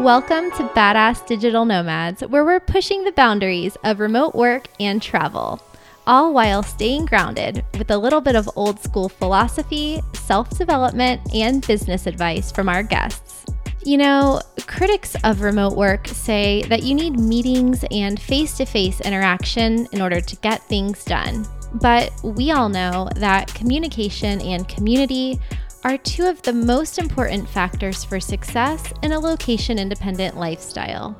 Welcome to Badass Digital Nomads, where we're pushing the boundaries of remote work and travel, all while staying grounded with a little bit of old school philosophy, self development, and business advice from our guests. You know, critics of remote work say that you need meetings and face to face interaction in order to get things done. But we all know that communication and community are two of the most important factors for success in a location independent lifestyle.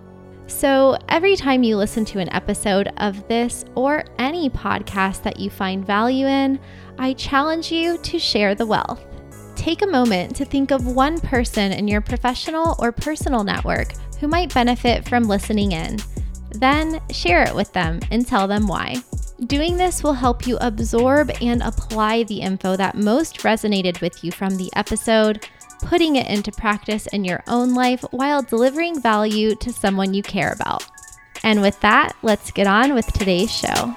So, every time you listen to an episode of this or any podcast that you find value in, I challenge you to share the wealth. Take a moment to think of one person in your professional or personal network who might benefit from listening in. Then share it with them and tell them why. Doing this will help you absorb and apply the info that most resonated with you from the episode, putting it into practice in your own life while delivering value to someone you care about. And with that, let's get on with today's show.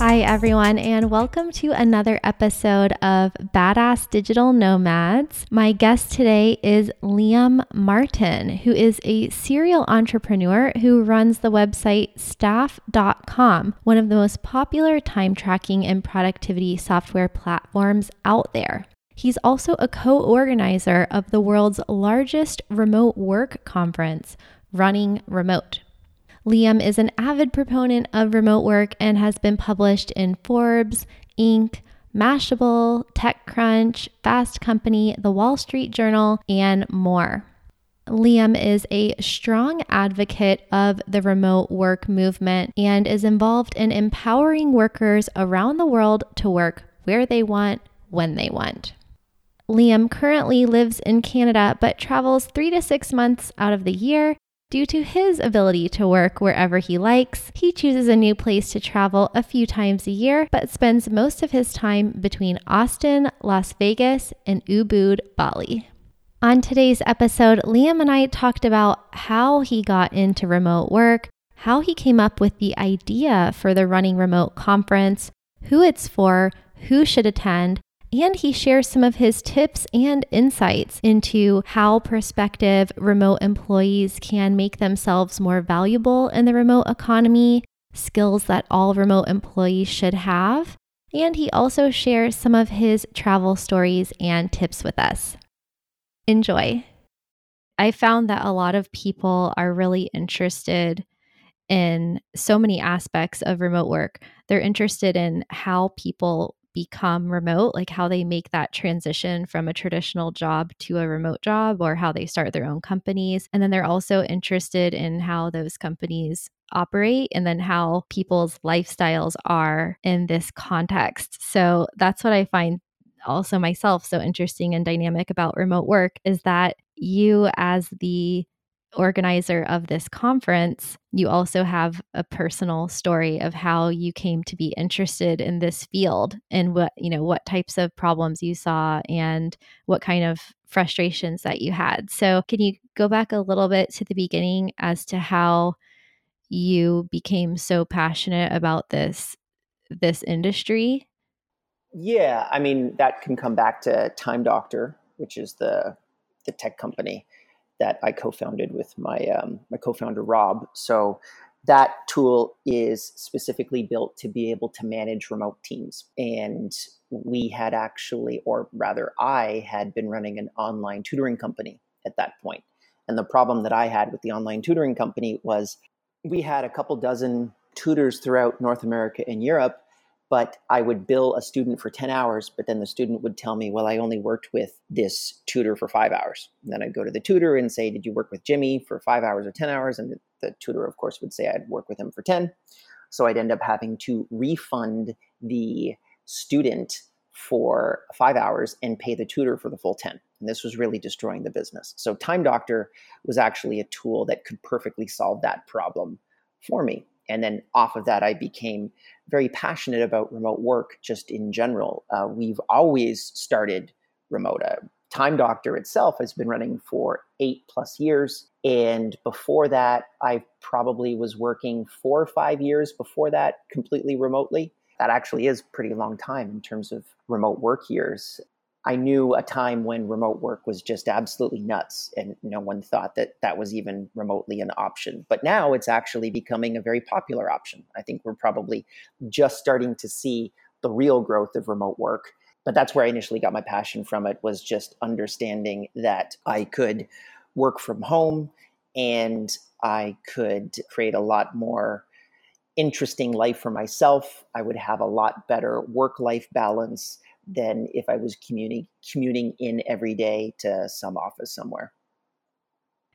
Hi, everyone, and welcome to another episode of Badass Digital Nomads. My guest today is Liam Martin, who is a serial entrepreneur who runs the website staff.com, one of the most popular time tracking and productivity software platforms out there. He's also a co organizer of the world's largest remote work conference, Running Remote. Liam is an avid proponent of remote work and has been published in Forbes, Inc., Mashable, TechCrunch, Fast Company, The Wall Street Journal, and more. Liam is a strong advocate of the remote work movement and is involved in empowering workers around the world to work where they want, when they want. Liam currently lives in Canada but travels three to six months out of the year Due to his ability to work wherever he likes, he chooses a new place to travel a few times a year, but spends most of his time between Austin, Las Vegas, and Ubud, Bali. On today's episode, Liam and I talked about how he got into remote work, how he came up with the idea for the Running Remote conference, who it's for, who should attend, and he shares some of his tips and insights into how prospective remote employees can make themselves more valuable in the remote economy, skills that all remote employees should have. And he also shares some of his travel stories and tips with us. Enjoy. I found that a lot of people are really interested in so many aspects of remote work. They're interested in how people become remote, like how they make that transition from a traditional job to a remote job or how they start their own companies. And then they're also interested in how those companies operate and then how people's lifestyles are in this context. So that's what I find also myself so interesting and dynamic about remote work is that you as the organizer of this conference, you also have a personal story of how you came to be interested in this field and what, you know, what types of problems you saw and what kind of frustrations that you had. So, can you go back a little bit to the beginning as to how you became so passionate about this this industry? Yeah, I mean, that can come back to Time Doctor, which is the the tech company that I co-founded with my um, my co-founder Rob. So that tool is specifically built to be able to manage remote teams. And we had actually, or rather, I had been running an online tutoring company at that point. And the problem that I had with the online tutoring company was we had a couple dozen tutors throughout North America and Europe but I would bill a student for 10 hours, but then the student would tell me, well, I only worked with this tutor for five hours. And then I'd go to the tutor and say, did you work with Jimmy for five hours or 10 hours? And the, the tutor, of course, would say I'd work with him for 10. So I'd end up having to refund the student for five hours and pay the tutor for the full 10. And this was really destroying the business. So Time Doctor was actually a tool that could perfectly solve that problem for me. And then off of that, I became very passionate about remote work just in general. Uh, we've always started remote. Uh, Time Doctor itself has been running for eight plus years. And before that, I probably was working four or five years before that completely remotely. that actually is pretty long time in terms of remote work years. I knew a time when remote work was just absolutely nuts and no one thought that that was even remotely an option. But now it's actually becoming a very popular option. I think we're probably just starting to see the real growth of remote work. But that's where I initially got my passion from it was just understanding that I could work from home and I could create a lot more interesting life for myself. I would have a lot better work life balance than if I was commuting commuting in every day to some office somewhere.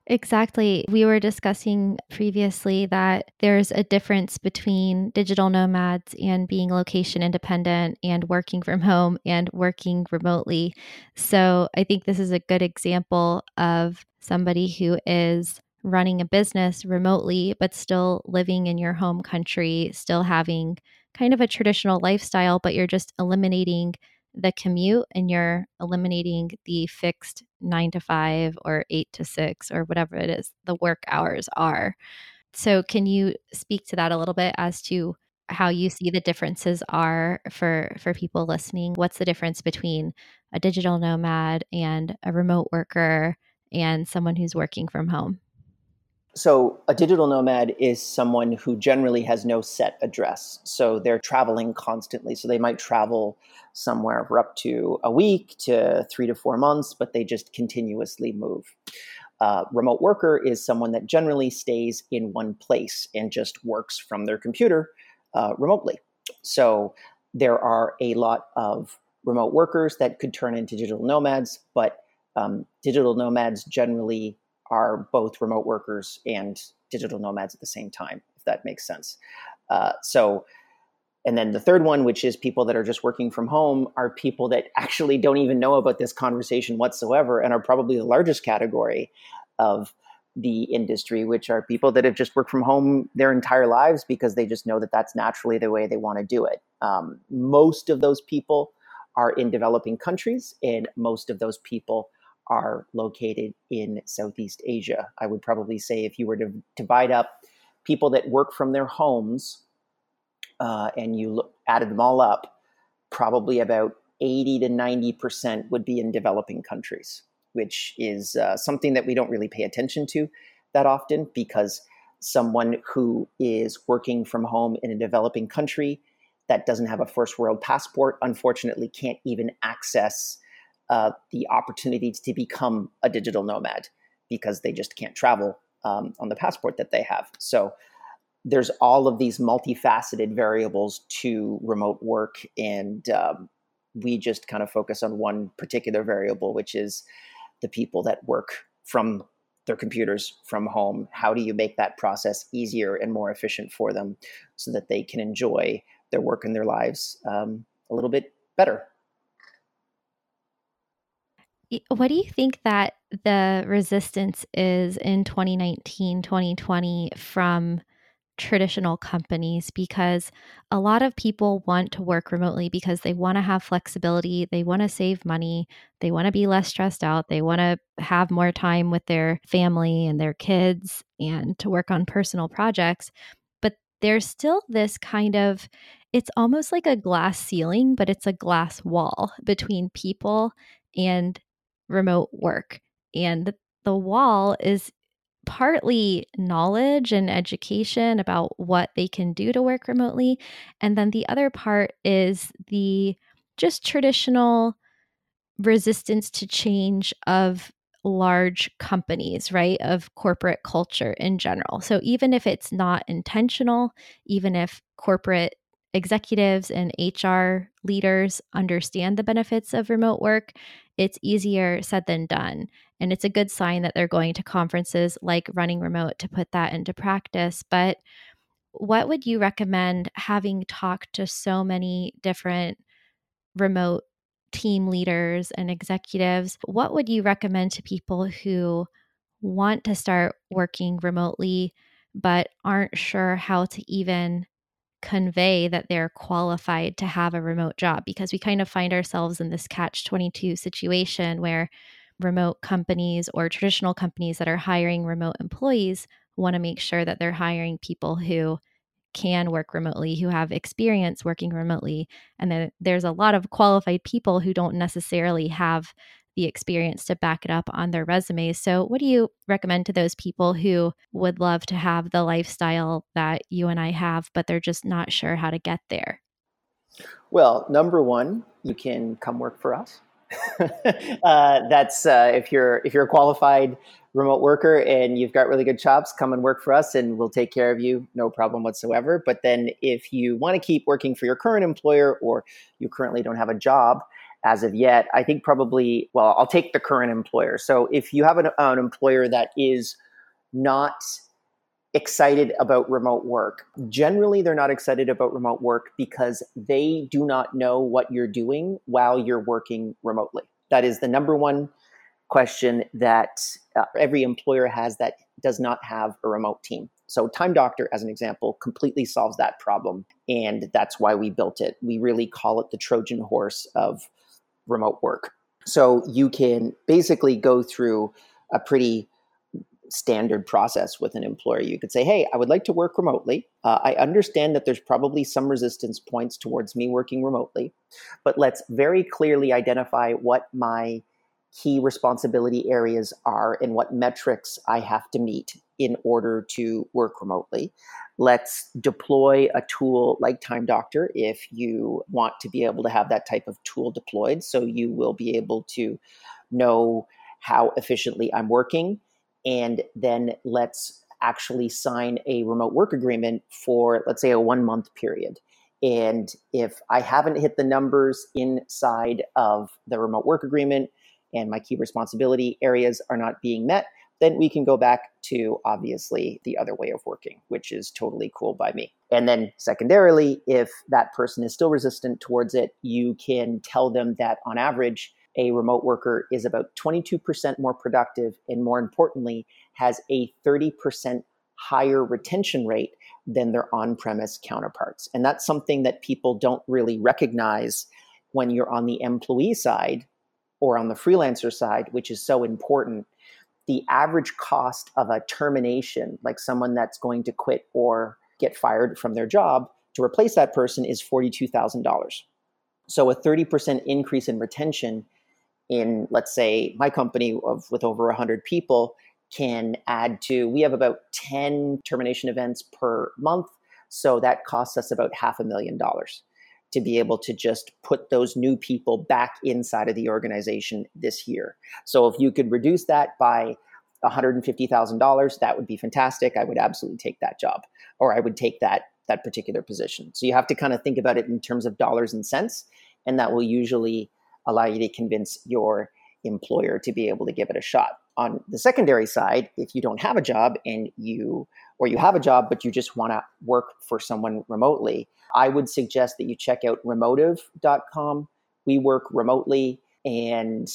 Exactly. We were discussing previously that there's a difference between digital nomads and being location independent and working from home and working remotely. So I think this is a good example of somebody who is running a business remotely, but still living in your home country, still having kind of a traditional lifestyle, but you're just eliminating the commute and you're eliminating the fixed nine to five or eight to six or whatever it is the work hours are. So, can you speak to that a little bit as to how you see the differences are for for people listening? What's the difference between a digital nomad and a remote worker and someone who's working from home? So, a digital nomad is someone who generally has no set address. So, they're traveling constantly. So, they might travel somewhere for up to a week to three to four months, but they just continuously move. Uh, remote worker is someone that generally stays in one place and just works from their computer uh, remotely. So, there are a lot of remote workers that could turn into digital nomads, but um, digital nomads generally are both remote workers and digital nomads at the same time, if that makes sense. Uh, so, and then the third one, which is people that are just working from home, are people that actually don't even know about this conversation whatsoever and are probably the largest category of the industry, which are people that have just worked from home their entire lives because they just know that that's naturally the way they want to do it. Um, most of those people are in developing countries, and most of those people are located in Southeast Asia. I would probably say if you were to divide up people that work from their homes uh, and you look, added them all up, probably about 80 to 90% would be in developing countries, which is uh, something that we don't really pay attention to that often because someone who is working from home in a developing country that doesn't have a first world passport unfortunately can't even access uh, the opportunity to become a digital nomad because they just can't travel um, on the passport that they have. So there's all of these multifaceted variables to remote work, and um, we just kind of focus on one particular variable, which is the people that work from their computers from home. How do you make that process easier and more efficient for them so that they can enjoy their work and their lives um, a little bit better? What do you think that the resistance is in 2019, 2020 from traditional companies? Because a lot of people want to work remotely because they want to have flexibility, they want to save money, they want to be less stressed out, they want to have more time with their family and their kids and to work on personal projects. But there's still this kind of it's almost like a glass ceiling, but it's a glass wall between people and remote work. And the wall is partly knowledge and education about what they can do to work remotely. And then the other part is the just traditional resistance to change of large companies, right? Of corporate culture in general. So even if it's not intentional, even if corporate executives and HR leaders understand the benefits of remote work, it's easier said than done. And it's a good sign that they're going to conferences like Running Remote to put that into practice. But what would you recommend having talked to so many different remote team leaders and executives? What would you recommend to people who want to start working remotely but aren't sure how to even convey that they're qualified to have a remote job because we kind of find ourselves in this catch 22 situation where remote companies or traditional companies that are hiring remote employees want to make sure that they're hiring people who can work remotely, who have experience working remotely. And then there's a lot of qualified people who don't necessarily have the experience to back it up on their resumes. So, what do you recommend to those people who would love to have the lifestyle that you and I have, but they're just not sure how to get there? Well, number one, you can come work for us. uh, that's uh, if you're if you're a qualified remote worker and you've got really good chops, come and work for us, and we'll take care of you, no problem whatsoever. But then, if you want to keep working for your current employer or you currently don't have a job, as of yet. I think probably, well, I'll take the current employer. So if you have an, an employer that is not excited about remote work, generally they're not excited about remote work because they do not know what you're doing while you're working remotely. That is the number one question that uh, every employer has that does not have a remote team. So, Time Doctor, as an example, completely solves that problem. And that's why we built it. We really call it the Trojan horse of remote work. So you can basically go through a pretty standard process with an employer. You could say, hey, I would like to work remotely. Uh, I understand that there's probably some resistance points towards me working remotely, but let's very clearly identify what my key responsibility areas are and what metrics I have to meet in order to work remotely. Let's deploy a tool like Time Doctor if you want to be able to have that type of tool deployed. So you will be able to know how efficiently I'm working. And then let's actually sign a remote work agreement for, let's say, a one month period. And if I haven't hit the numbers inside of the remote work agreement and my key responsibility areas are not being met, then we can go back to obviously the other way of working, which is totally cool by me. And then, secondarily, if that person is still resistant towards it, you can tell them that on average, a remote worker is about 22% more productive and, more importantly, has a 30% higher retention rate than their on premise counterparts. And that's something that people don't really recognize when you're on the employee side or on the freelancer side, which is so important the average cost of a termination, like someone that's going to quit or get fired from their job to replace that person, is $42,000. So a 30% increase in retention in, let's say, my company of with over 100 people can add to, we have about 10 termination events per month. So that costs us about half a million dollars to be able to just put those new people back inside of the organization this year. So if you could reduce that by $150,000, that would be fantastic. I would absolutely take that job or I would take that that particular position. So you have to kind of think about it in terms of dollars and cents and that will usually allow you to convince your employer to be able to give it a shot. On the secondary side, if you don't have a job and you or you have a job but you just want to work for someone remotely, I would suggest that you check out remotive.com. We work remotely and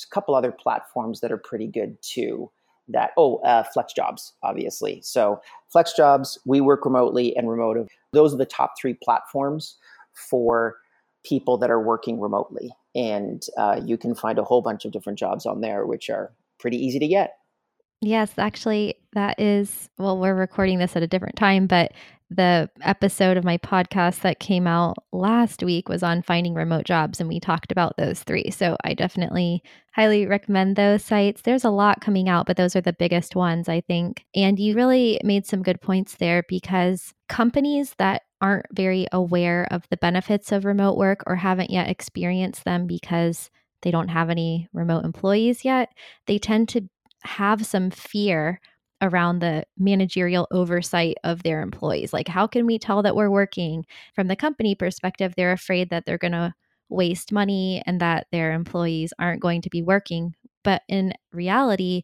there's a couple other platforms that are pretty good too. That oh, uh, Flex Jobs, obviously. So Flex Jobs, we work remotely, and Remotive. Those are the top three platforms for people that are working remotely, and uh, you can find a whole bunch of different jobs on there, which are pretty easy to get. Yes, actually, that is, well, we're recording this at a different time, but the episode of my podcast that came out last week was on finding remote jobs, and we talked about those three. So I definitely highly recommend those sites. There's a lot coming out, but those are the biggest ones, I think. And you really made some good points there because companies that aren't very aware of the benefits of remote work or haven't yet experienced them because they don't have any remote employees yet, they tend to have some fear around the managerial oversight of their employees. Like, how can we tell that we're working? From the company perspective, they're afraid that they're going to waste money and that their employees aren't going to be working. But in reality,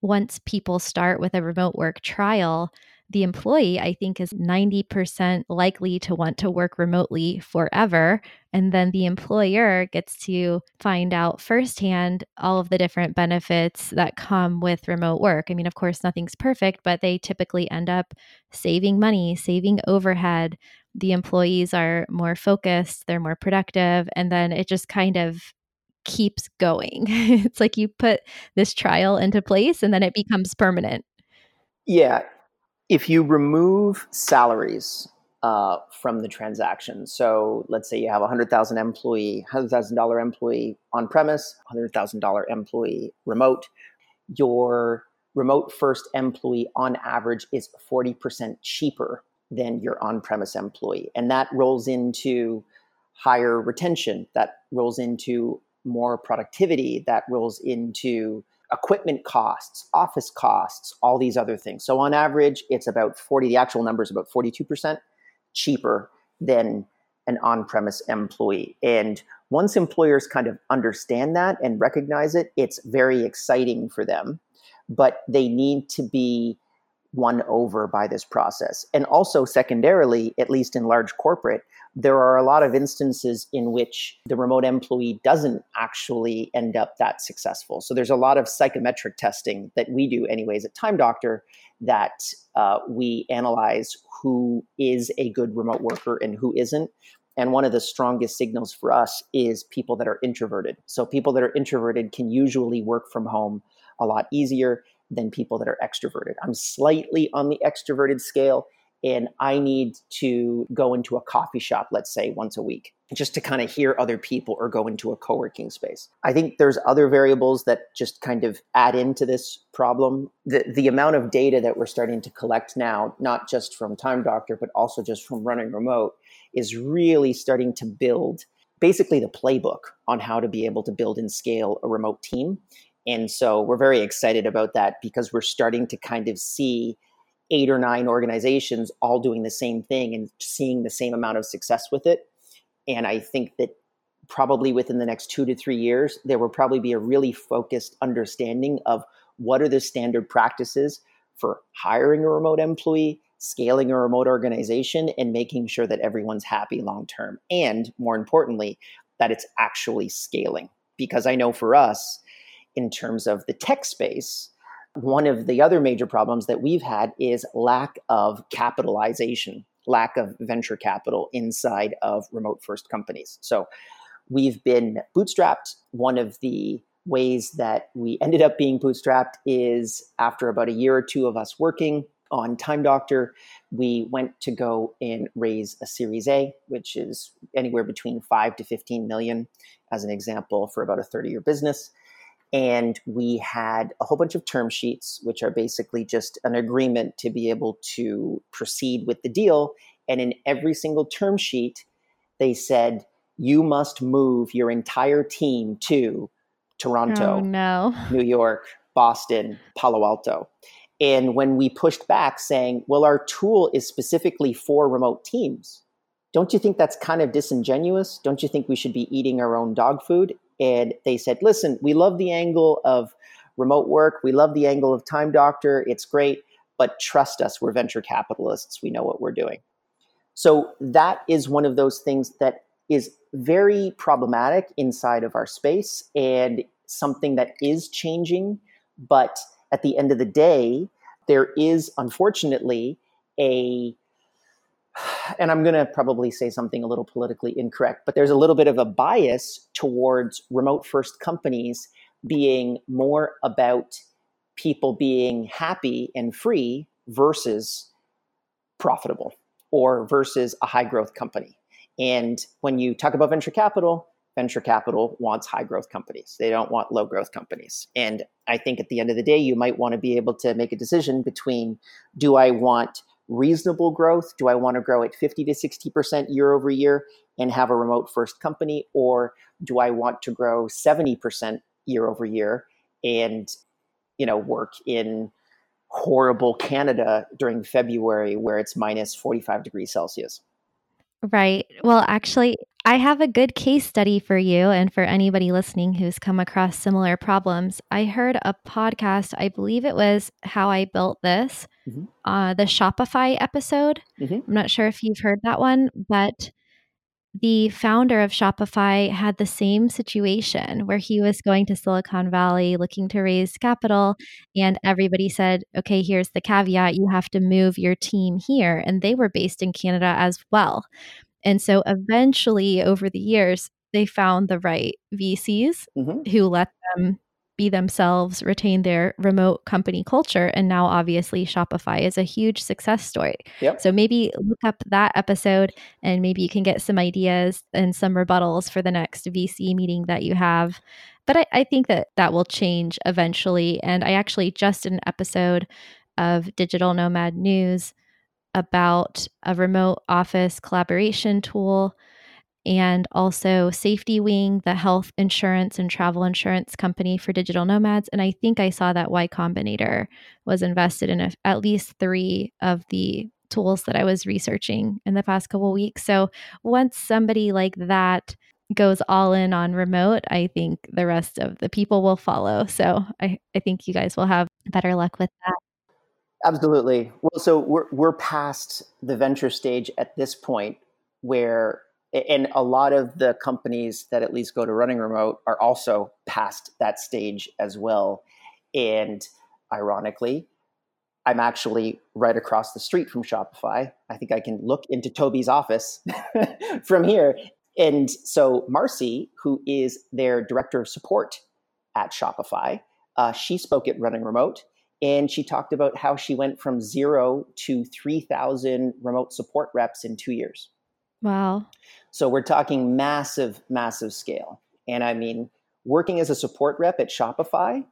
once people start with a remote work trial, the employee, I think, is 90% likely to want to work remotely forever. And then the employer gets to find out firsthand all of the different benefits that come with remote work. I mean, of course, nothing's perfect, but they typically end up saving money, saving overhead. The employees are more focused, they're more productive. And then it just kind of keeps going. it's like you put this trial into place and then it becomes permanent. Yeah, If you remove salaries uh, from the transaction, so let's say you have a hundred thousand employee, hundred thousand dollar employee on premise, hundred thousand dollar employee remote, your remote first employee on average is 40% cheaper than your on premise employee. And that rolls into higher retention, that rolls into more productivity, that rolls into equipment costs, office costs, all these other things. So on average, it's about 40, the actual number is about 42% cheaper than an on premise employee. And once employers kind of understand that and recognize it, it's very exciting for them. But they need to be won over by this process. And also, secondarily, at least in large corporate, there are a lot of instances in which the remote employee doesn't actually end up that successful. So there's a lot of psychometric testing that we do, anyways, at Time Doctor that uh, we analyze who is a good remote worker and who isn't. And one of the strongest signals for us is people that are introverted. So people that are introverted can usually work from home a lot easier than people that are extroverted. I'm slightly on the extroverted scale and I need to go into a coffee shop, let's say once a week, just to kind of hear other people or go into a co working space. I think there's other variables that just kind of add into this problem. The, the amount of data that we're starting to collect now, not just from Time Doctor, but also just from running remote, is really starting to build basically the playbook on how to be able to build and scale a remote team. And so we're very excited about that because we're starting to kind of see eight or nine organizations all doing the same thing and seeing the same amount of success with it. And I think that probably within the next two to three years, there will probably be a really focused understanding of what are the standard practices for hiring a remote employee, scaling a remote organization, and making sure that everyone's happy long term. And more importantly, that it's actually scaling. Because I know for us, in terms of the tech space, one of the other major problems that we've had is lack of capitalization, lack of venture capital inside of remote first companies. So we've been bootstrapped. One of the ways that we ended up being bootstrapped is after about a year or two of us working on Time Doctor, we went to go and raise a Series A, which is anywhere between five to 15 million, as an example, for about a 30 year business. And we had a whole bunch of term sheets, which are basically just an agreement to be able to proceed with the deal. And in every single term sheet, they said, you must move your entire team to Toronto, oh, no. New York, Boston, Palo Alto. And when we pushed back saying, well, our tool is specifically for remote teams, don't you think that's kind of disingenuous? Don't you think we should be eating our own dog food? And they said, listen, we love the angle of remote work. We love the angle of Time Doctor. It's great, but trust us, we're venture capitalists. We know what we're doing. So that is one of those things that is very problematic inside of our space and something that is changing. But at the end of the day, there is unfortunately a and I'm going to probably say something a little politically incorrect, but there's a little bit of a bias towards remote first companies being more about people being happy and free versus profitable or versus a high growth company. And when you talk about venture capital, venture capital wants high growth companies. They don't want low growth companies. And I think at the end of the day, you might want to be able to make a decision between do I want reasonable growth? Do I want to grow at 50 to 60% year over year and have a remote first company? Or do I want to grow 70% year over year and, you know, work in horrible Canada during February where it's minus 45 degrees Celsius? Right. Well, actually, I have a good case study for you and for anybody listening who's come across similar problems. I heard a podcast, I believe it was How I Built This, mm-hmm. uh, the Shopify episode. Mm-hmm. I'm not sure if you've heard that one, but the founder of Shopify had the same situation where he was going to Silicon Valley looking to raise capital, and everybody said, okay, here's the caveat you have to move your team here. And they were based in Canada as well. And so eventually, over the years, they found the right VCs mm-hmm. who let them be themselves, retain their remote company culture. And now, obviously, Shopify is a huge success story. Yep. So maybe look up that episode and maybe you can get some ideas and some rebuttals for the next VC meeting that you have. But I, I think that that will change eventually. And I actually just did an episode of Digital Nomad News about a remote office collaboration tool and also Safety Wing, the health insurance and travel insurance company for digital nomads. And I think I saw that Y Combinator was invested in a, at least three of the tools that I was researching in the past couple weeks. So once somebody like that goes all in on remote, I think the rest of the people will follow. So I, I think you guys will have better luck with that. Absolutely. Well, so we're we're past the venture stage at this point where and a lot of the companies that at least go to running remote are also past that stage as well. And ironically, I'm actually right across the street from Shopify. I think I can look into Tobi's office from here. And so Marcy, who is their director of support at Shopify, uh, she spoke at Running Remote and she talked about how she went from zero to 3,000 remote support reps in two years. Wow. So we're talking massive, massive scale. And I mean, working as a support rep at Shopify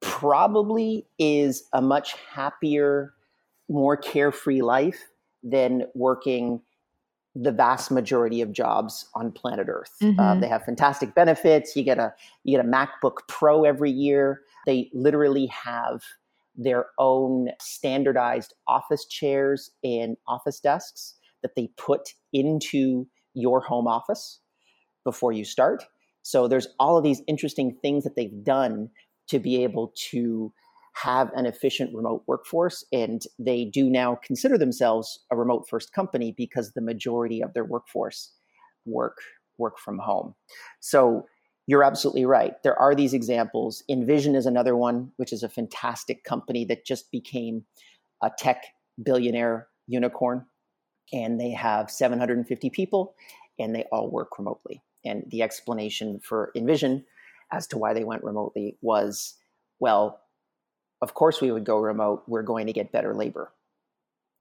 probably is a much happier, more carefree life than working the vast majority of jobs on planet Earth. Uh, mm-hmm. Uh, they have fantastic benefits. You get a you get a MacBook Pro every year. They literally have their own standardized office chairs and office desks that they put into your home office before you start. So there's all of these interesting things that they've done to be able to have an efficient remote workforce and they do now consider themselves a remote first company because the majority of their workforce work work from home. So you're absolutely right. There are these examples. InVision is another one, which is a fantastic company that just became a tech billionaire unicorn and they have 750 people and they all work remotely. And the explanation for InVision as to why they went remotely was well, of course we would go remote. We're going to get better labor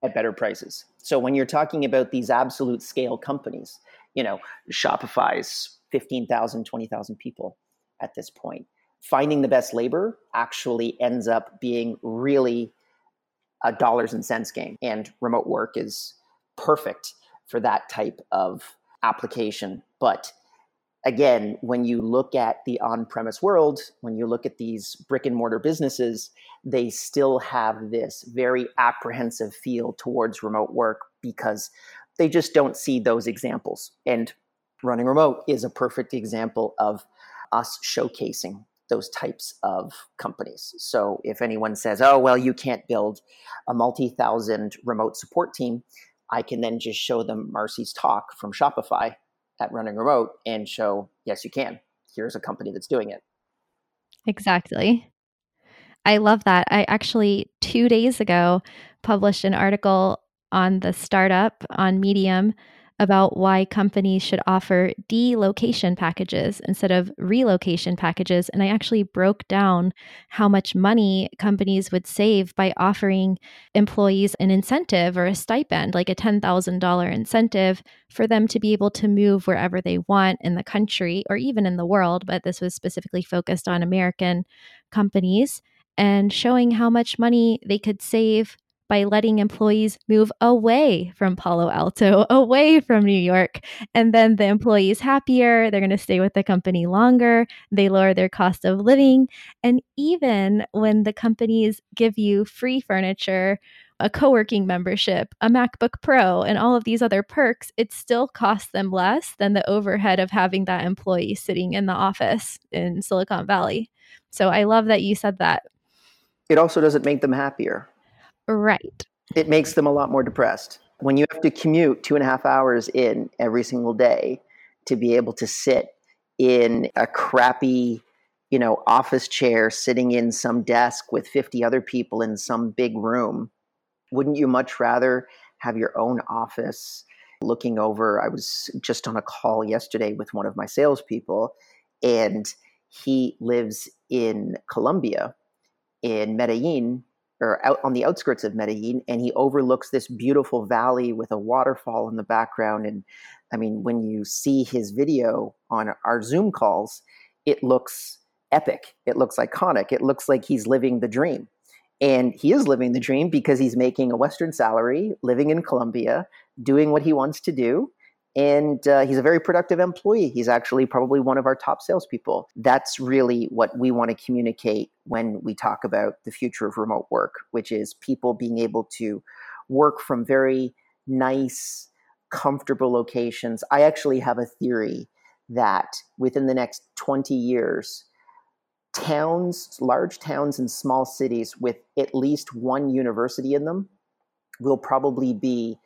at better prices. So when you're talking about these absolute scale companies, you know, Shopify's 15,000, 20,000 people at this point, finding the best labor actually ends up being really a dollars and cents game. And remote work is perfect for that type of application. But again, when you look at the on premise world, when you look at these brick and mortar businesses, they still have this very apprehensive feel towards remote work because they just don't see those examples. And running remote is a perfect example of us showcasing those types of companies. So if anyone says, oh, well, you can't build a multi thousand remote support team, I can then just show them Marcy's talk from Shopify at Running Remote and show, yes, you can. Here's a company that's doing it. Exactly. I love that. I actually, two days ago, published an article on the startup on Medium about why companies should offer delocation packages instead of relocation packages. And I actually broke down how much money companies would save by offering employees an incentive or a stipend, like a $10,000 incentive for them to be able to move wherever they want in the country or even in the world. But this was specifically focused on American companies and showing how much money they could save by letting employees move away from Palo Alto, away from New York. And then the employees happier, they're going to stay with the company longer, they lower their cost of living. And even when the companies give you free furniture, a co working membership, a MacBook Pro, and all of these other perks, it still costs them less than the overhead of having that employee sitting in the office in Silicon Valley. So I love that you said that. It also doesn't make them happier Right. It makes them a lot more depressed. When you have to commute two and a half hours in every single day to be able to sit in a crappy, you know, office chair sitting in some desk with 50 other people in some big room, wouldn't you much rather have your own office looking over? I was just on a call yesterday with one of my salespeople, and he lives in Colombia, in Medellin, or out on the outskirts of Medellin, and he overlooks this beautiful valley with a waterfall in the background. And I mean, when you see his video on our Zoom calls, it looks epic. It looks iconic. It looks like he's living the dream. And he is living the dream because he's making a Western salary, living in Colombia, doing what he wants to do. And uh, he's a very productive employee. He's actually probably one of our top salespeople. That's really what we want to communicate when we talk about the future of remote work, which is people being able to work from very nice, comfortable locations. I actually have a theory that within the next 20 years, towns, large towns and small cities with at least one university in them will probably be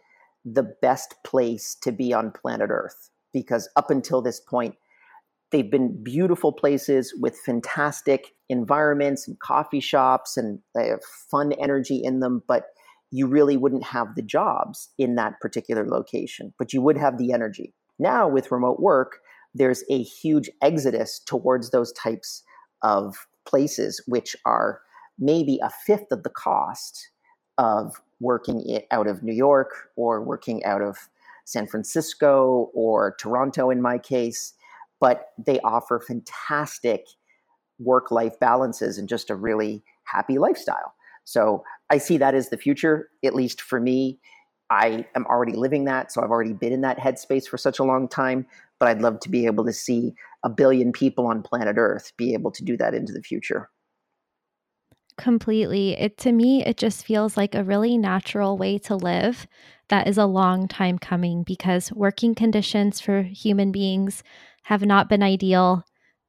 the best place to be on planet Earth because up until this point, they've been beautiful places with fantastic environments and coffee shops and they have fun energy in them, but you really wouldn't have the jobs in that particular location, but you would have the energy. Now, with remote work, there's a huge exodus towards those types of places, which are maybe a fifth of the cost of working out of New York or working out of San Francisco or Toronto in my case, but they offer fantastic work life balances and just a really happy lifestyle. So I see that as the future, at least for me. I am already living that, so I've already been in that headspace for such a long time, but I'd love to be able to see a billion people on planet Earth be able to do that into the future. Completely. It to me it just feels like a really natural way to live that is a long time coming because working conditions for human beings have not been ideal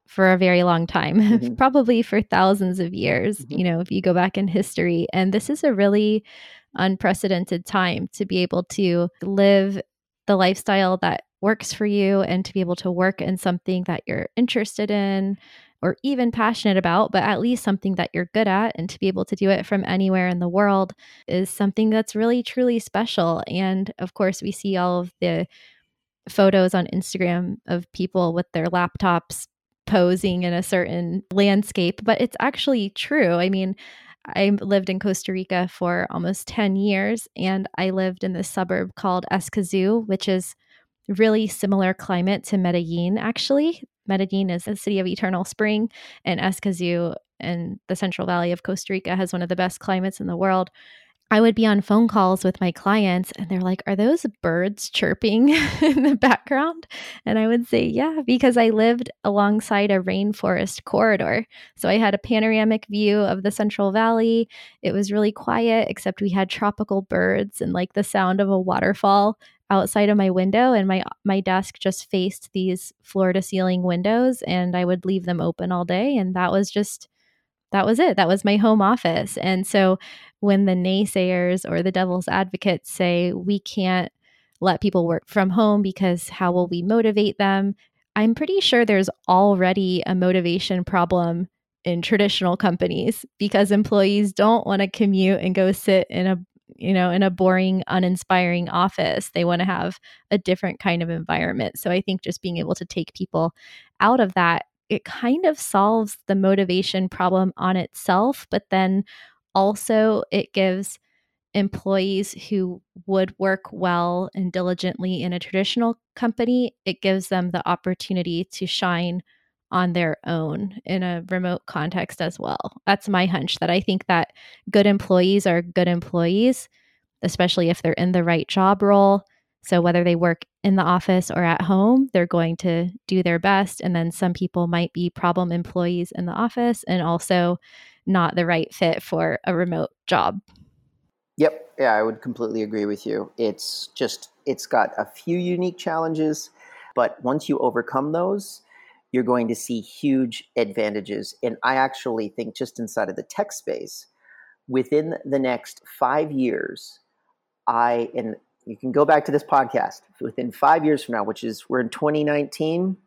for a very long time, mm-hmm. probably for thousands of years, mm-hmm. you know, if you go back in history. And this is a really unprecedented time to be able to live the lifestyle that works for you and to be able to work in something that you're interested in or even passionate about, but at least something that you're good at, and to be able to do it from anywhere in the world is something that's really, truly special. And of course, we see all of the photos on Instagram of people with their laptops posing in a certain landscape, but it's actually true. I mean, I lived in Costa Rica for almost 10 years, and I lived in this suburb called Escazú, which is really similar climate to Medellin, actually. Medellin is a city of eternal spring, and Escazú in the Central Valley of Costa Rica has one of the best climates in the world. I would be on phone calls with my clients and they're like, Are those birds chirping in the background? And I would say, Yeah, because I lived alongside a rainforest corridor. So I had a panoramic view of the Central Valley. It was really quiet, except we had tropical birds and like the sound of a waterfall outside of my window and my my desk just faced these floor to ceiling windows and I would leave them open all day and that was just that was it that was my home office and so when the naysayers or the devil's advocates say we can't let people work from home because how will we motivate them I'm pretty sure there's already a motivation problem in traditional companies because employees don't want to commute and go sit in a you know, in a boring, uninspiring office. They want to have a different kind of environment. So I think just being able to take people out of that, it kind of solves the motivation problem on itself, but then also it gives employees who would work well and diligently in a traditional company, it gives them the opportunity to shine on their own in a remote context as well. That's my hunch that I think that good employees are good employees, especially if they're in the right job role. So whether they work in the office or at home, they're going to do their best. And then some people might be problem employees in the office and also not the right fit for a remote job. Yep. Yeah, I would completely agree with you. It's just, it's got a few unique challenges, but once you overcome those, you're going to see huge advantages. And I actually think, just inside of the tech space, within the next five years, I, and you can go back to this podcast, within five years from now, which is we're in 2019,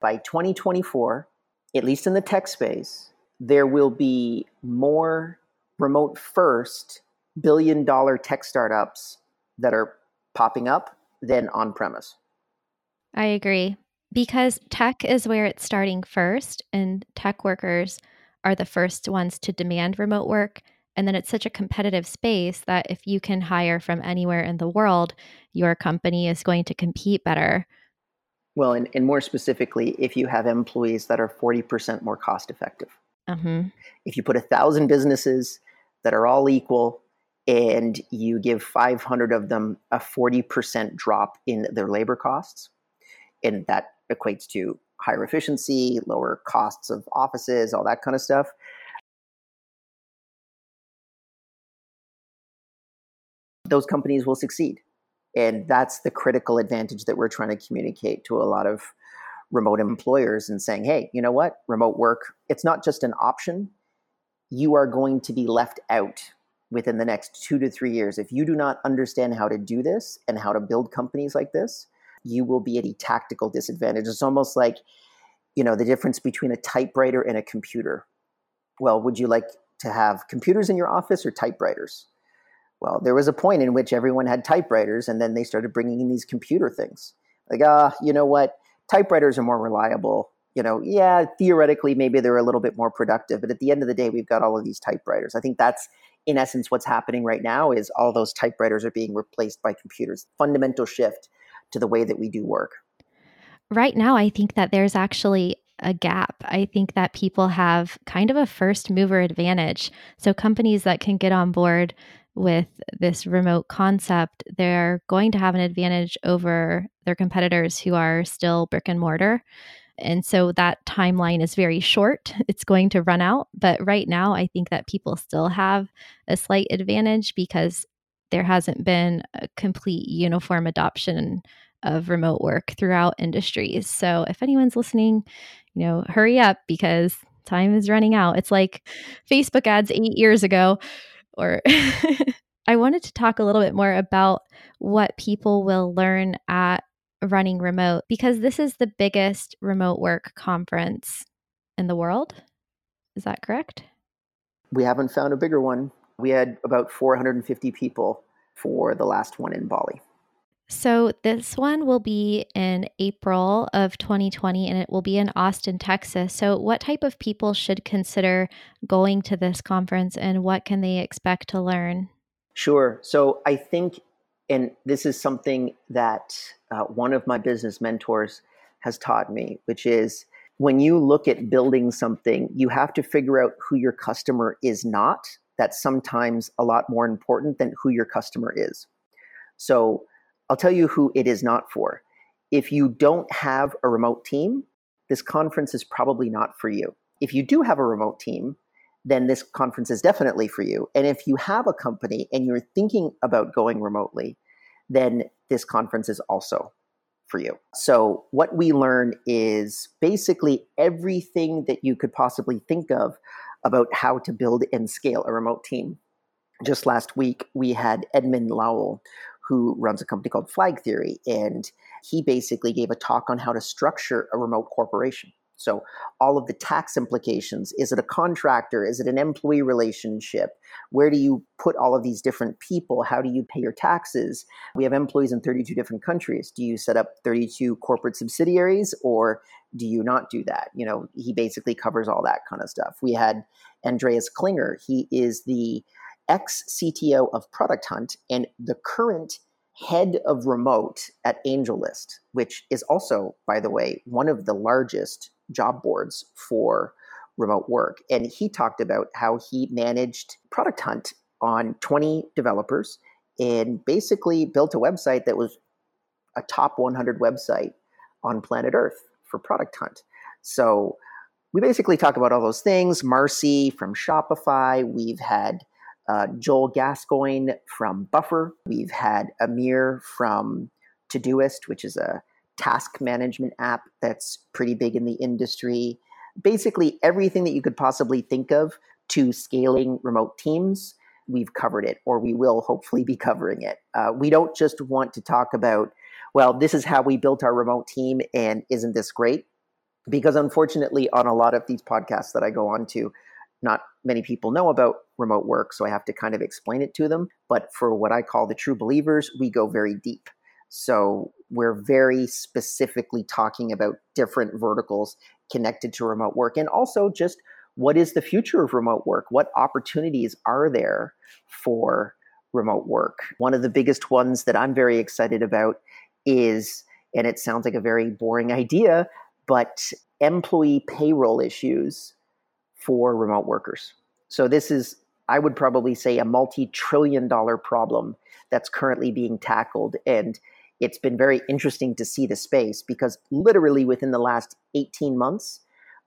by 2024, at least in the tech space, there will be more remote first billion dollar tech startups that are popping up than on premise. I agree because tech is where it's starting first and tech workers are the first ones to demand remote work. And then it's such a competitive space that if you can hire from anywhere in the world, your company is going to compete better. Well, and, and more specifically, if you have employees that are 40% more cost effective. Uh-huh. If you put a thousand businesses that are all equal and you give 500 of them a 40% drop in their labor costs, and that equates to higher efficiency, lower costs of offices, all that kind of stuff. Those companies will succeed. And that's the critical advantage that we're trying to communicate to a lot of remote employers and saying, hey, you know what? Remote work, it's not just an option. You are going to be left out within the next two to three years. If you do not understand how to do this and how to build companies like this, you will be at a tactical disadvantage. It's almost like, you know, the difference between a typewriter and a computer. Well, would you like to have computers in your office or typewriters? Well, there was a point in which everyone had typewriters, and then they started bringing in these computer things. Like, ah, you know what? Typewriters are more reliable. You know, yeah, theoretically, maybe they're a little bit more productive, but at the end of the day, we've got all of these typewriters. I think that's, in essence, what's happening right now is all those typewriters are being replaced by computers. Fundamental shift to the way that we do work. Right now, I think that there's actually a gap. I think that people have kind of a first mover advantage. So, companies that can get on board with this remote concept, they're going to have an advantage over their competitors who are still brick and mortar. And so that timeline is very short. It's going to run out. But right now, I think that people still have a slight advantage because there hasn't been a complete uniform adoption of remote work throughout industries. So if anyone's listening, you know, hurry up because time is running out. It's like Facebook ads 8 years ago or I wanted to talk a little bit more about what people will learn at running remote because this is the biggest remote work conference in the world. Is that correct? We haven't found a bigger one we had about 450 people for the last one in Bali. So, this one will be in April of 2020 and it will be in Austin, Texas. So, what type of people should consider going to this conference and what can they expect to learn? Sure. So, I think, and this is something that uh, one of my business mentors has taught me, which is when you look at building something, you have to figure out who your customer is not that's sometimes a lot more important than who your customer is. So I'll tell you who it is not for. If you don't have a remote team, this conference is probably not for you. If you do have a remote team, then this conference is definitely for you. And if you have a company and you're thinking about going remotely, then this conference is also for you. So, what we learn is basically everything that you could possibly think of about how to build and scale a remote team. Just last week, we had Edmund Lowell, who runs a company called Flag Theory, and he basically gave a talk on how to structure a remote corporation. So, all of the tax implications is it a contractor? Is it an employee relationship? Where do you put all of these different people? How do you pay your taxes? We have employees in 32 different countries. Do you set up 32 corporate subsidiaries or do you not do that? You know, he basically covers all that kind of stuff. We had Andreas Klinger. He is the ex CTO of Product Hunt and the current head of remote at AngelList, which is also, by the way, one of the largest job boards for remote work. And he talked about how he managed Product Hunt on 20 developers and basically built a website that was a top 100 website on planet Earth for Product Hunt. So we basically talk about all those things. Marcy from Shopify. We've had uh, Joel Gascoigne from Buffer. We've had Amir from Todoist, which is a task management app that's pretty big in the industry. Basically, everything that you could possibly think of to scaling remote teams, we've covered it, or we will hopefully be covering it. Uh, we don't just want to talk about, well, this is how we built our remote team, and isn't this great? Because unfortunately, on a lot of these podcasts that I go on to, not many people know about remote work, so I have to kind of explain it to them. But for what I call the true believers, we go very deep. So we're very specifically talking about different verticals connected to remote work and also just what is the future of remote work? What opportunities are there for remote work? One of the biggest ones that I'm very excited about is, and it sounds like a very boring idea, but employee payroll issues for remote workers. So this is, I would probably say, a multi-trillion dollar problem that's currently being tackled. And it's been very interesting to see the space because literally within the last 18 months,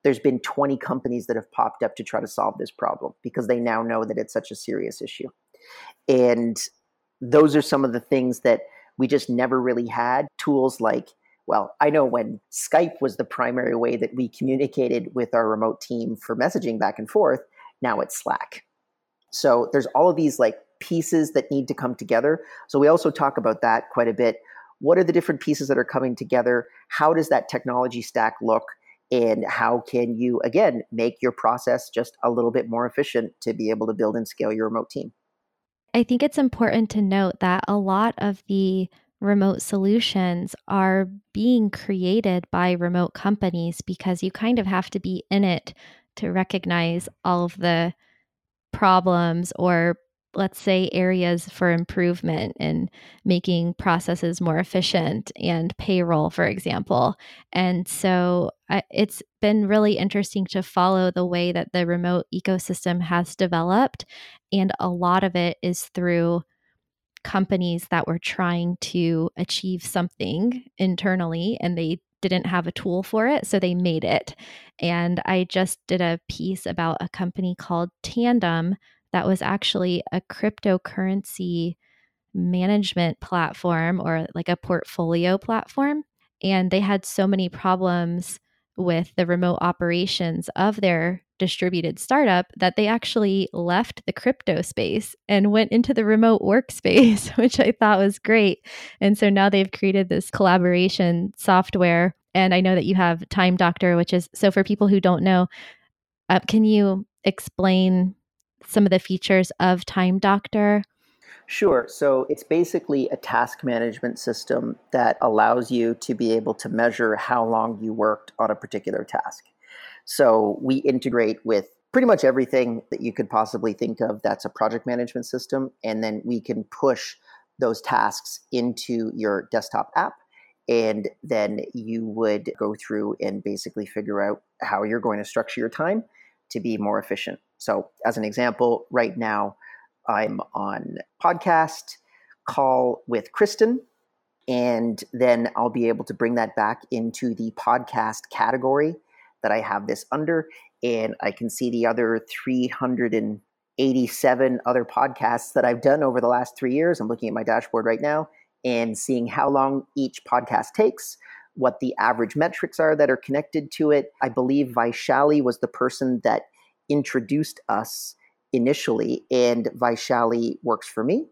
there's been 20 companies that have popped up to try to solve this problem because they now know that it's such a serious issue. And those are some of the things that we just never really had. Tools like, well, I know when Skype was the primary way that we communicated with our remote team for messaging back and forth, now it's Slack. So there's all of these like pieces that need to come together. So we also talk about that quite a bit. What are the different pieces that are coming together? How does that technology stack look? And how can you, again, make your process just a little bit more efficient to be able to build and scale your remote team? I think it's important to note that a lot of the remote solutions are being created by remote companies because you kind of have to be in it to recognize all of the problems or let's say areas for improvement in making processes more efficient and payroll for example. And so it's been really interesting to follow the way that the remote ecosystem has developed and a lot of it is through companies that were trying to achieve something internally and they didn't have a tool for it, so they made it. And I just did a piece about a company called Tandem that was actually a cryptocurrency management platform or like a portfolio platform. And they had so many problems with the remote operations of their distributed startup that they actually left the crypto space and went into the remote workspace, which I thought was great. And so now they've created this collaboration software. And I know that you have Time Doctor, which is so for people who don't know, uh, can you explain some of the features of Time Doctor? Sure. So it's basically a task management system that allows you to be able to measure how long you worked on a particular task. So we integrate with pretty much everything that you could possibly think of that's a project management system. And then we can push those tasks into your desktop app. And then you would go through and basically figure out how you're going to structure your time to be more efficient. So, as an example, right now I'm on podcast call with Kristin, and then I'll be able to bring that back into the podcast category that I have this under, and I can see the other 387 other podcasts that I've done over the last three years. I'm looking at my dashboard right now and seeing how long each podcast takes, what the average metrics are that are connected to it. I believe Vaishali was the person that introduced us initially, and Vaishali works for me.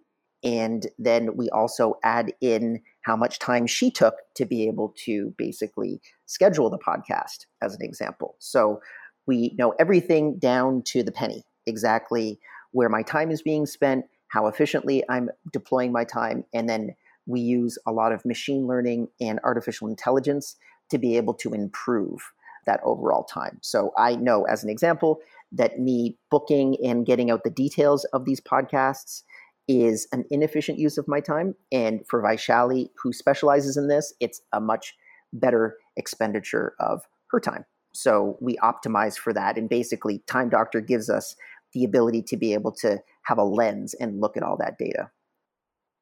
And then we also add in how much time she took to be able to basically schedule the podcast, as an example. So we know everything down to the penny, exactly where my time is being spent, how efficiently I'm deploying my time, and then we use a lot of machine learning and artificial intelligence to be able to improve that overall time. So I know, as an example, that me booking and getting out the details of these podcasts is an inefficient use of my time. And for Vaishali, who specializes in this, it's a much better expenditure of her time. So we optimize for that. And basically, Time Doctor gives us the ability to be able to have a lens and look at all that data.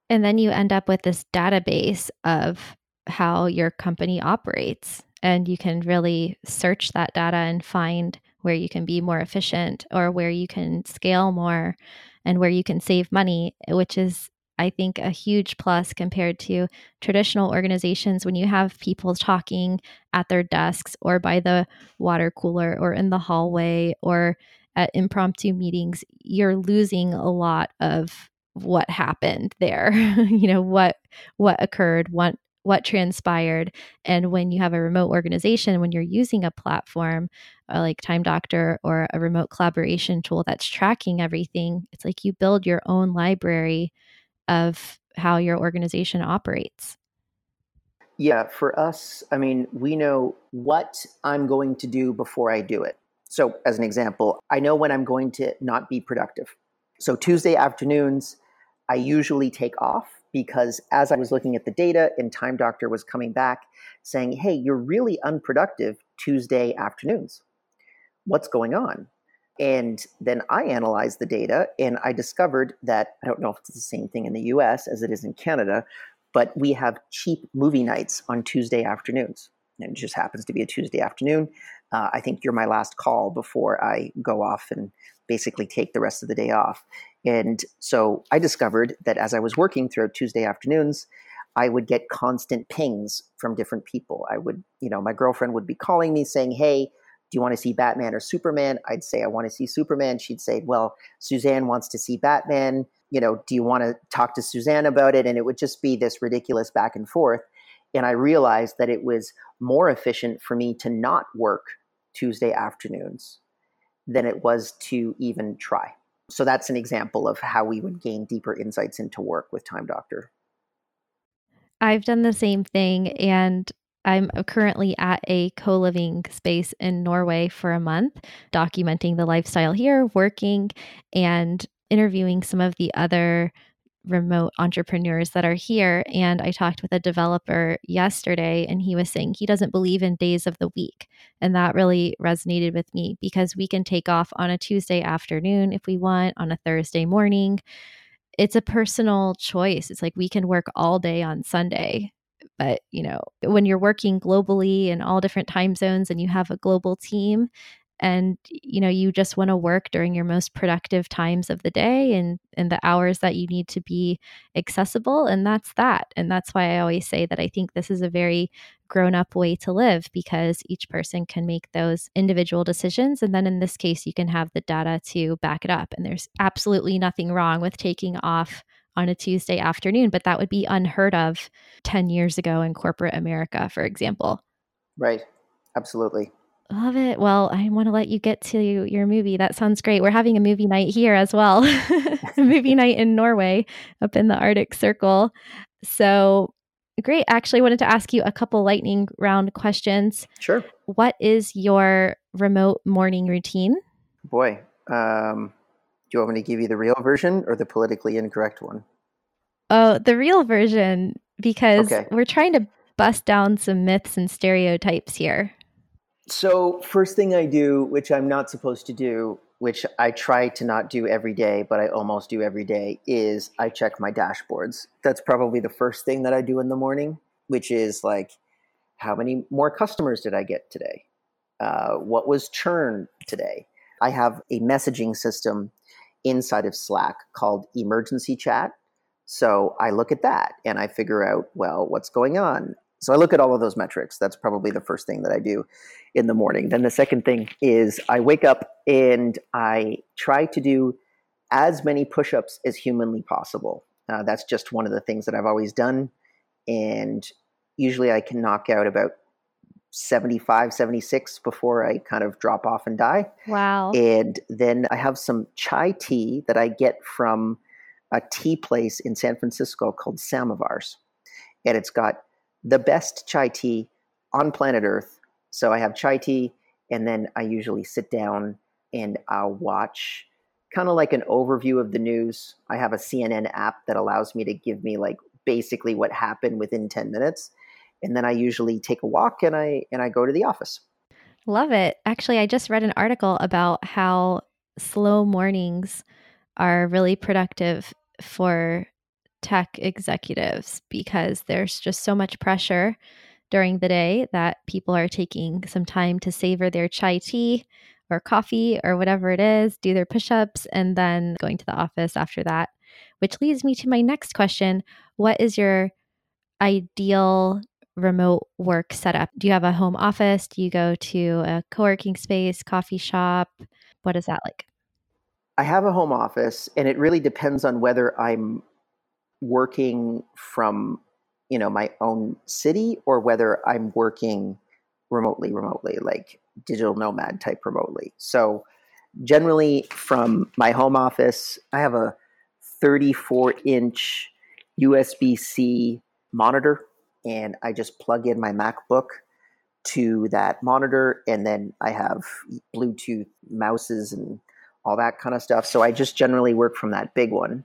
And then you end up with this database of how your company operates. And you can really search that data and find where you can be more efficient or where you can scale more and where you can save money, which is I think a huge plus compared to traditional organizations when you have people talking at their desks or by the water cooler or in the hallway or at impromptu meetings, you're losing a lot of what happened there. you know, what what occurred, what what transpired. And when you have a remote organization, when you're using a platform like Time Doctor or a remote collaboration tool that's tracking everything, it's like you build your own library of how your organization operates. Yeah, for us, I mean, we know what I'm going to do before I do it. So, as an example, I know when I'm going to not be productive. So, Tuesday afternoons, I usually take off because as I was looking at the data and Time Doctor was coming back saying, hey, you're really unproductive Tuesday afternoons. What's going on? And then I analyzed the data and I discovered that I don't know if it's the same thing in the US as it is in Canada, but we have cheap movie nights on Tuesday afternoons. And it just happens to be a Tuesday afternoon. Uh, I think you're my last call before I go off and basically take the rest of the day off. And so I discovered that as I was working throughout Tuesday afternoons, I would get constant pings from different people. I would, you know, my girlfriend would be calling me saying, Hey, do you want to see Batman or Superman? I'd say, I want to see Superman. She'd say, Well, Suzanne wants to see Batman. You know, do you want to talk to Suzanne about it? And it would just be this ridiculous back and forth. And I realized that it was more efficient for me to not work Tuesday afternoons than it was to even try. So that's an example of how we would gain deeper insights into work with Time Doctor. I've done the same thing. And I'm currently at a co living space in Norway for a month, documenting the lifestyle here, working and interviewing some of the other remote entrepreneurs that are here. And I talked with a developer yesterday, and he was saying he doesn't believe in days of the week. And that really resonated with me because we can take off on a Tuesday afternoon if we want, on a Thursday morning. It's a personal choice. It's like we can work all day on Sunday but, you know, when you're working globally in all different time zones and you have a global team and you know you just want to work during your most productive times of the day and and the hours that you need to be accessible and that's that and that's why i always say that i think this is a very grown up way to live because each person can make those individual decisions and then in this case you can have the data to back it up and there's absolutely nothing wrong with taking off on a Tuesday afternoon, but that would be unheard of 10 years ago in corporate America, for example. Right. Absolutely. Love it. Well, I want to let you get to your movie. That sounds great. We're having a movie night here as well. movie night in Norway up in the Arctic Circle. So great. Actually, wanted to ask you a couple lightning round questions. Sure. What is your remote morning routine? Boy, um, do you want me to give you the real version or the politically incorrect one? Oh, the real version, because okay. we're trying to bust down some myths and stereotypes here. So, first thing I do, which I'm not supposed to do, which I try to not do every day, but I almost do every day, is I check my dashboards. That's probably the first thing that I do in the morning, which is like, how many more customers did I get today? Uh, what was churn today? I have a messaging system inside of Slack called emergency chat. So I look at that and I figure out, well, what's going on? So I look at all of those metrics. That's probably the first thing that I do in the morning. Then the second thing is I wake up and I try to do as many push ups as humanly possible. Uh, that's just one of the things that I've always done. And usually I can knock out about 75, 76 before I kind of drop off and die. Wow. And then I have some chai tea that I get from a tea place in San Francisco called Samovars. And it's got the best chai tea on planet Earth. So I have chai tea, and then I usually sit down and I'll watch kind of like an overview of the news. I have a CNN app that allows me to give me like basically what happened within 10 minutes and then I usually take a walk and I and I go to the office. Love it. Actually, I just read an article about how slow mornings are really productive for tech executives because there's just so much pressure during the day that people are taking some time to savor their chai tea or coffee or whatever it is, do their push ups, and then going to the office after that. Which leads me to my next question What is your ideal remote work setup? Do you have a home office? Do you go to a co working space, coffee shop? What is that like? I have a home office, and it really depends on whether I'm working from you know my own city or whether I'm working remotely, remotely, like digital nomad type remotely. So generally from my home office, I have a 34 inch USB C monitor and I just plug in my MacBook to that monitor, and then I have Bluetooth mouses and all that kind of stuff. So I just generally work from that big one,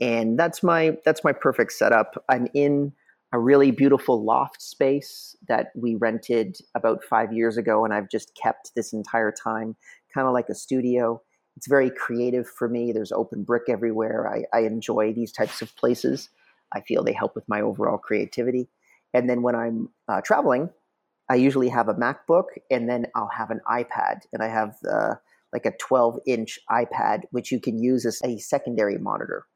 and that's my that's my perfect setup. I'm in a really beautiful loft space that we rented about five years ago, and I've just kept this entire time, kind of like a studio. It's very creative for me. There's open brick everywhere. I, I enjoy these types of places. I feel they help with my overall creativity. And then when I'm uh, traveling, I usually have a MacBook and then I'll have an iPad. And I have uh, like a 12 inch iPad, which you can use as a secondary monitor.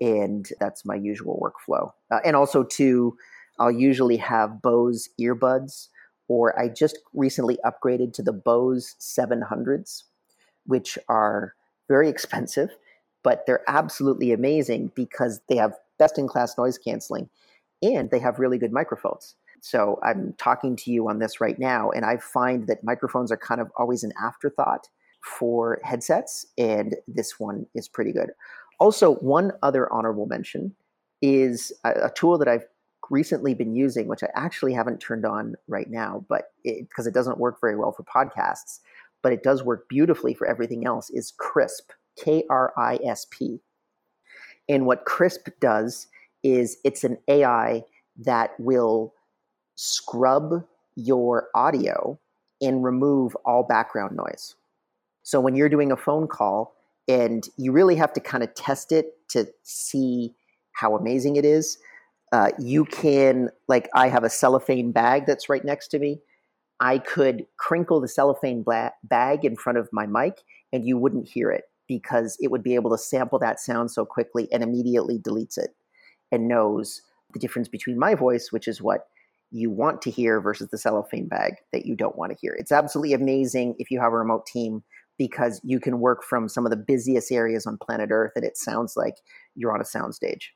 And that's my usual workflow. Uh, and also, too, I'll usually have Bose earbuds, or I just recently upgraded to the Bose 700s, which are very expensive, but they're absolutely amazing because they have best in class noise canceling and they have really good microphones. So I'm talking to you on this right now, and I find that microphones are kind of always an afterthought for headsets, and this one is pretty good. Also, one other honorable mention is a, a tool that I've recently been using, which I actually haven't turned on right now, but because it, it doesn't work very well for podcasts, but it does work beautifully for everything else, is Krisp, K R I S P. And what Krisp does is it's an AI that will scrub your audio and remove all background noise. So when you're doing a phone call and you really have to kind of test it to see how amazing it is, uh, you can, like, I have a cellophane bag that's right next to me. I could crinkle the cellophane bla- bag in front of my mic and you wouldn't hear it because it would be able to sample that sound so quickly and immediately deletes it and knows the difference between my voice, which is what you want to hear, versus the cellophane bag that you don't want to hear. It's absolutely amazing if you have a remote team because you can work from some of the busiest areas on planet Earth and it sounds like you're on a soundstage.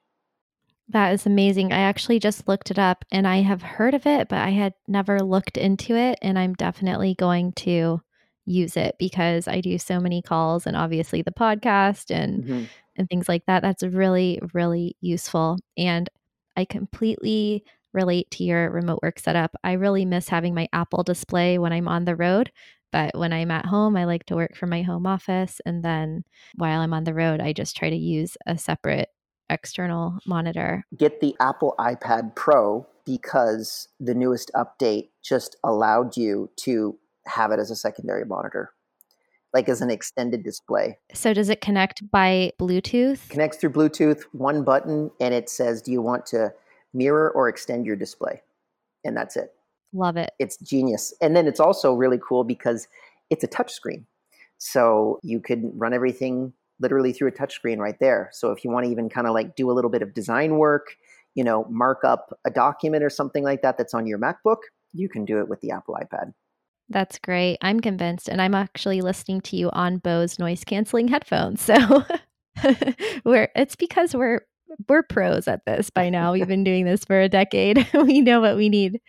That is amazing. I actually just looked it up and I have heard of it, but I had never looked into it. And I'm definitely going to use it because I do so many calls and obviously the podcast and mm-hmm. and things like that. That's really really useful and I completely relate to your remote work setup. I really miss having my Apple display when I'm on the road, but when I'm at home, I like to work from my home office and then while I'm on the road, I just try to use a separate external monitor. Get the Apple iPad Pro because the newest update just allowed you to have it as a secondary monitor, like as an extended display. So does it connect by Bluetooth? Connects through Bluetooth, one button, and it says, Do you want to mirror or extend your display? And that's it. Love it. It's genius. And then it's also really cool because it's a touchscreen. So you could run everything literally through a touchscreen right there. So if you want to even kind of like do a little bit of design work, you know, mark up a document or something like that that's on your MacBook, you can do it with the Apple iPad. That's great. I'm convinced. And I'm actually listening to you on Bose noise canceling headphones. So we're it's because we're we're pros at this by now. We've been doing this for a decade. we know what we need.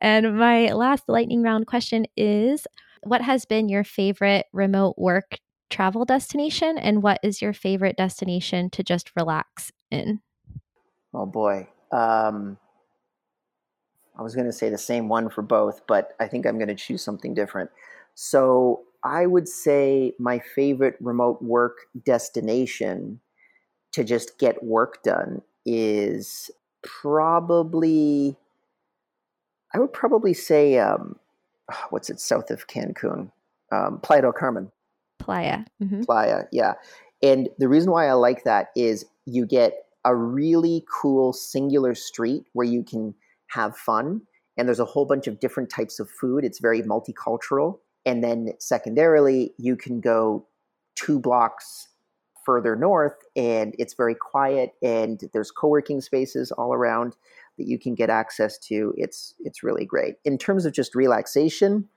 And my last lightning round question is what has been your favorite remote work travel destination and what is your favorite destination to just relax in? Oh boy. Um I was going to say the same one for both, but I think I'm going to choose something different. So I would say my favorite remote work destination to just get work done is probably, I would probably say, um, what's it, south of Cancun? Um, Playa del Carmen. Playa. Mm-hmm. Playa, yeah. And the reason why I like that is you get a really cool singular street where you can have fun. And there's a whole bunch of different types of food. It's very multicultural. And then secondarily, you can go two blocks further north and it's very quiet and there's co-working spaces all around that you can get access to. It's it's really great. In terms of just relaxation,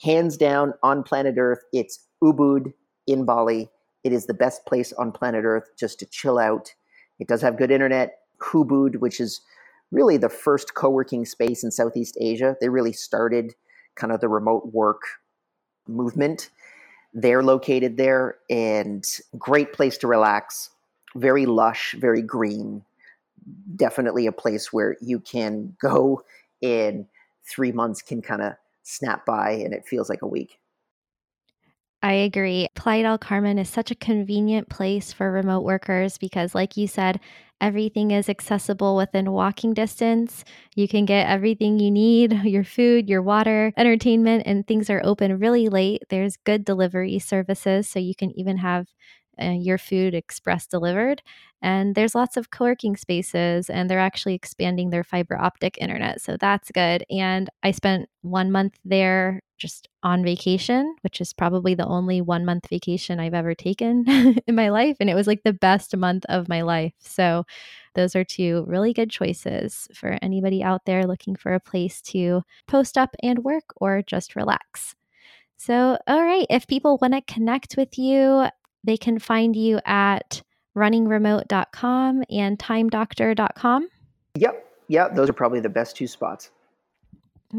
hands down on planet Earth, it's Ubud in Bali. It is the best place on planet Earth just to chill out. It does have good internet. Ubud, which is really the first co-working space in Southeast Asia. They really started kind of the remote work movement. They're located there and great place to relax. Very lush, very green. Definitely a place where you can go in three months can kind of snap by and it feels like a week. I agree. Playa del Carmen is such a convenient place for remote workers because, like you said, everything is accessible within walking distance. You can get everything you need your food, your water, entertainment, and things are open really late. There's good delivery services, so you can even have uh, your food express delivered. And there's lots of co working spaces, and they're actually expanding their fiber optic internet. So that's good. And I spent one month there just on vacation, which is probably the only one month vacation I've ever taken in my life. And it was like the best month of my life. So those are two really good choices for anybody out there looking for a place to post up and work or just relax. So, all right, if people want to connect with you, they can find you at runningremote.com and timedoctor.com. Yep. Yep. Those are probably the best two spots.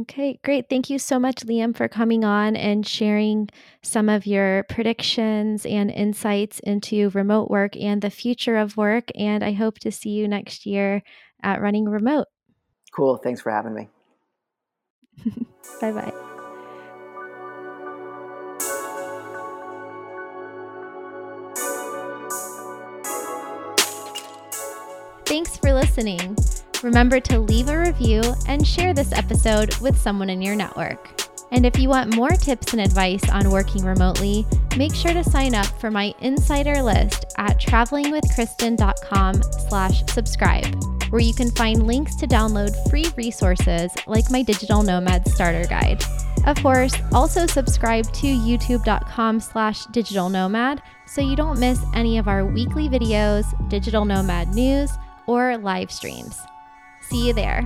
Okay, great. Thank you so much, Liam, for coming on and sharing some of your predictions and insights into remote work and the future of work. And I hope to see you next year at Running Remote. Cool. Thanks for having me. bye bye. Listening. Remember to leave a review and share this episode with someone in your network. And if you want more tips and advice on working remotely, make sure to sign up for my insider list at travelingwithkristin.com slash subscribe, where you can find links to download free resources like my digital nomad starter guide. Of course, also subscribe to youtube.com slash digital nomad so you don't miss any of our weekly videos, digital nomad news, or live streams. See you there.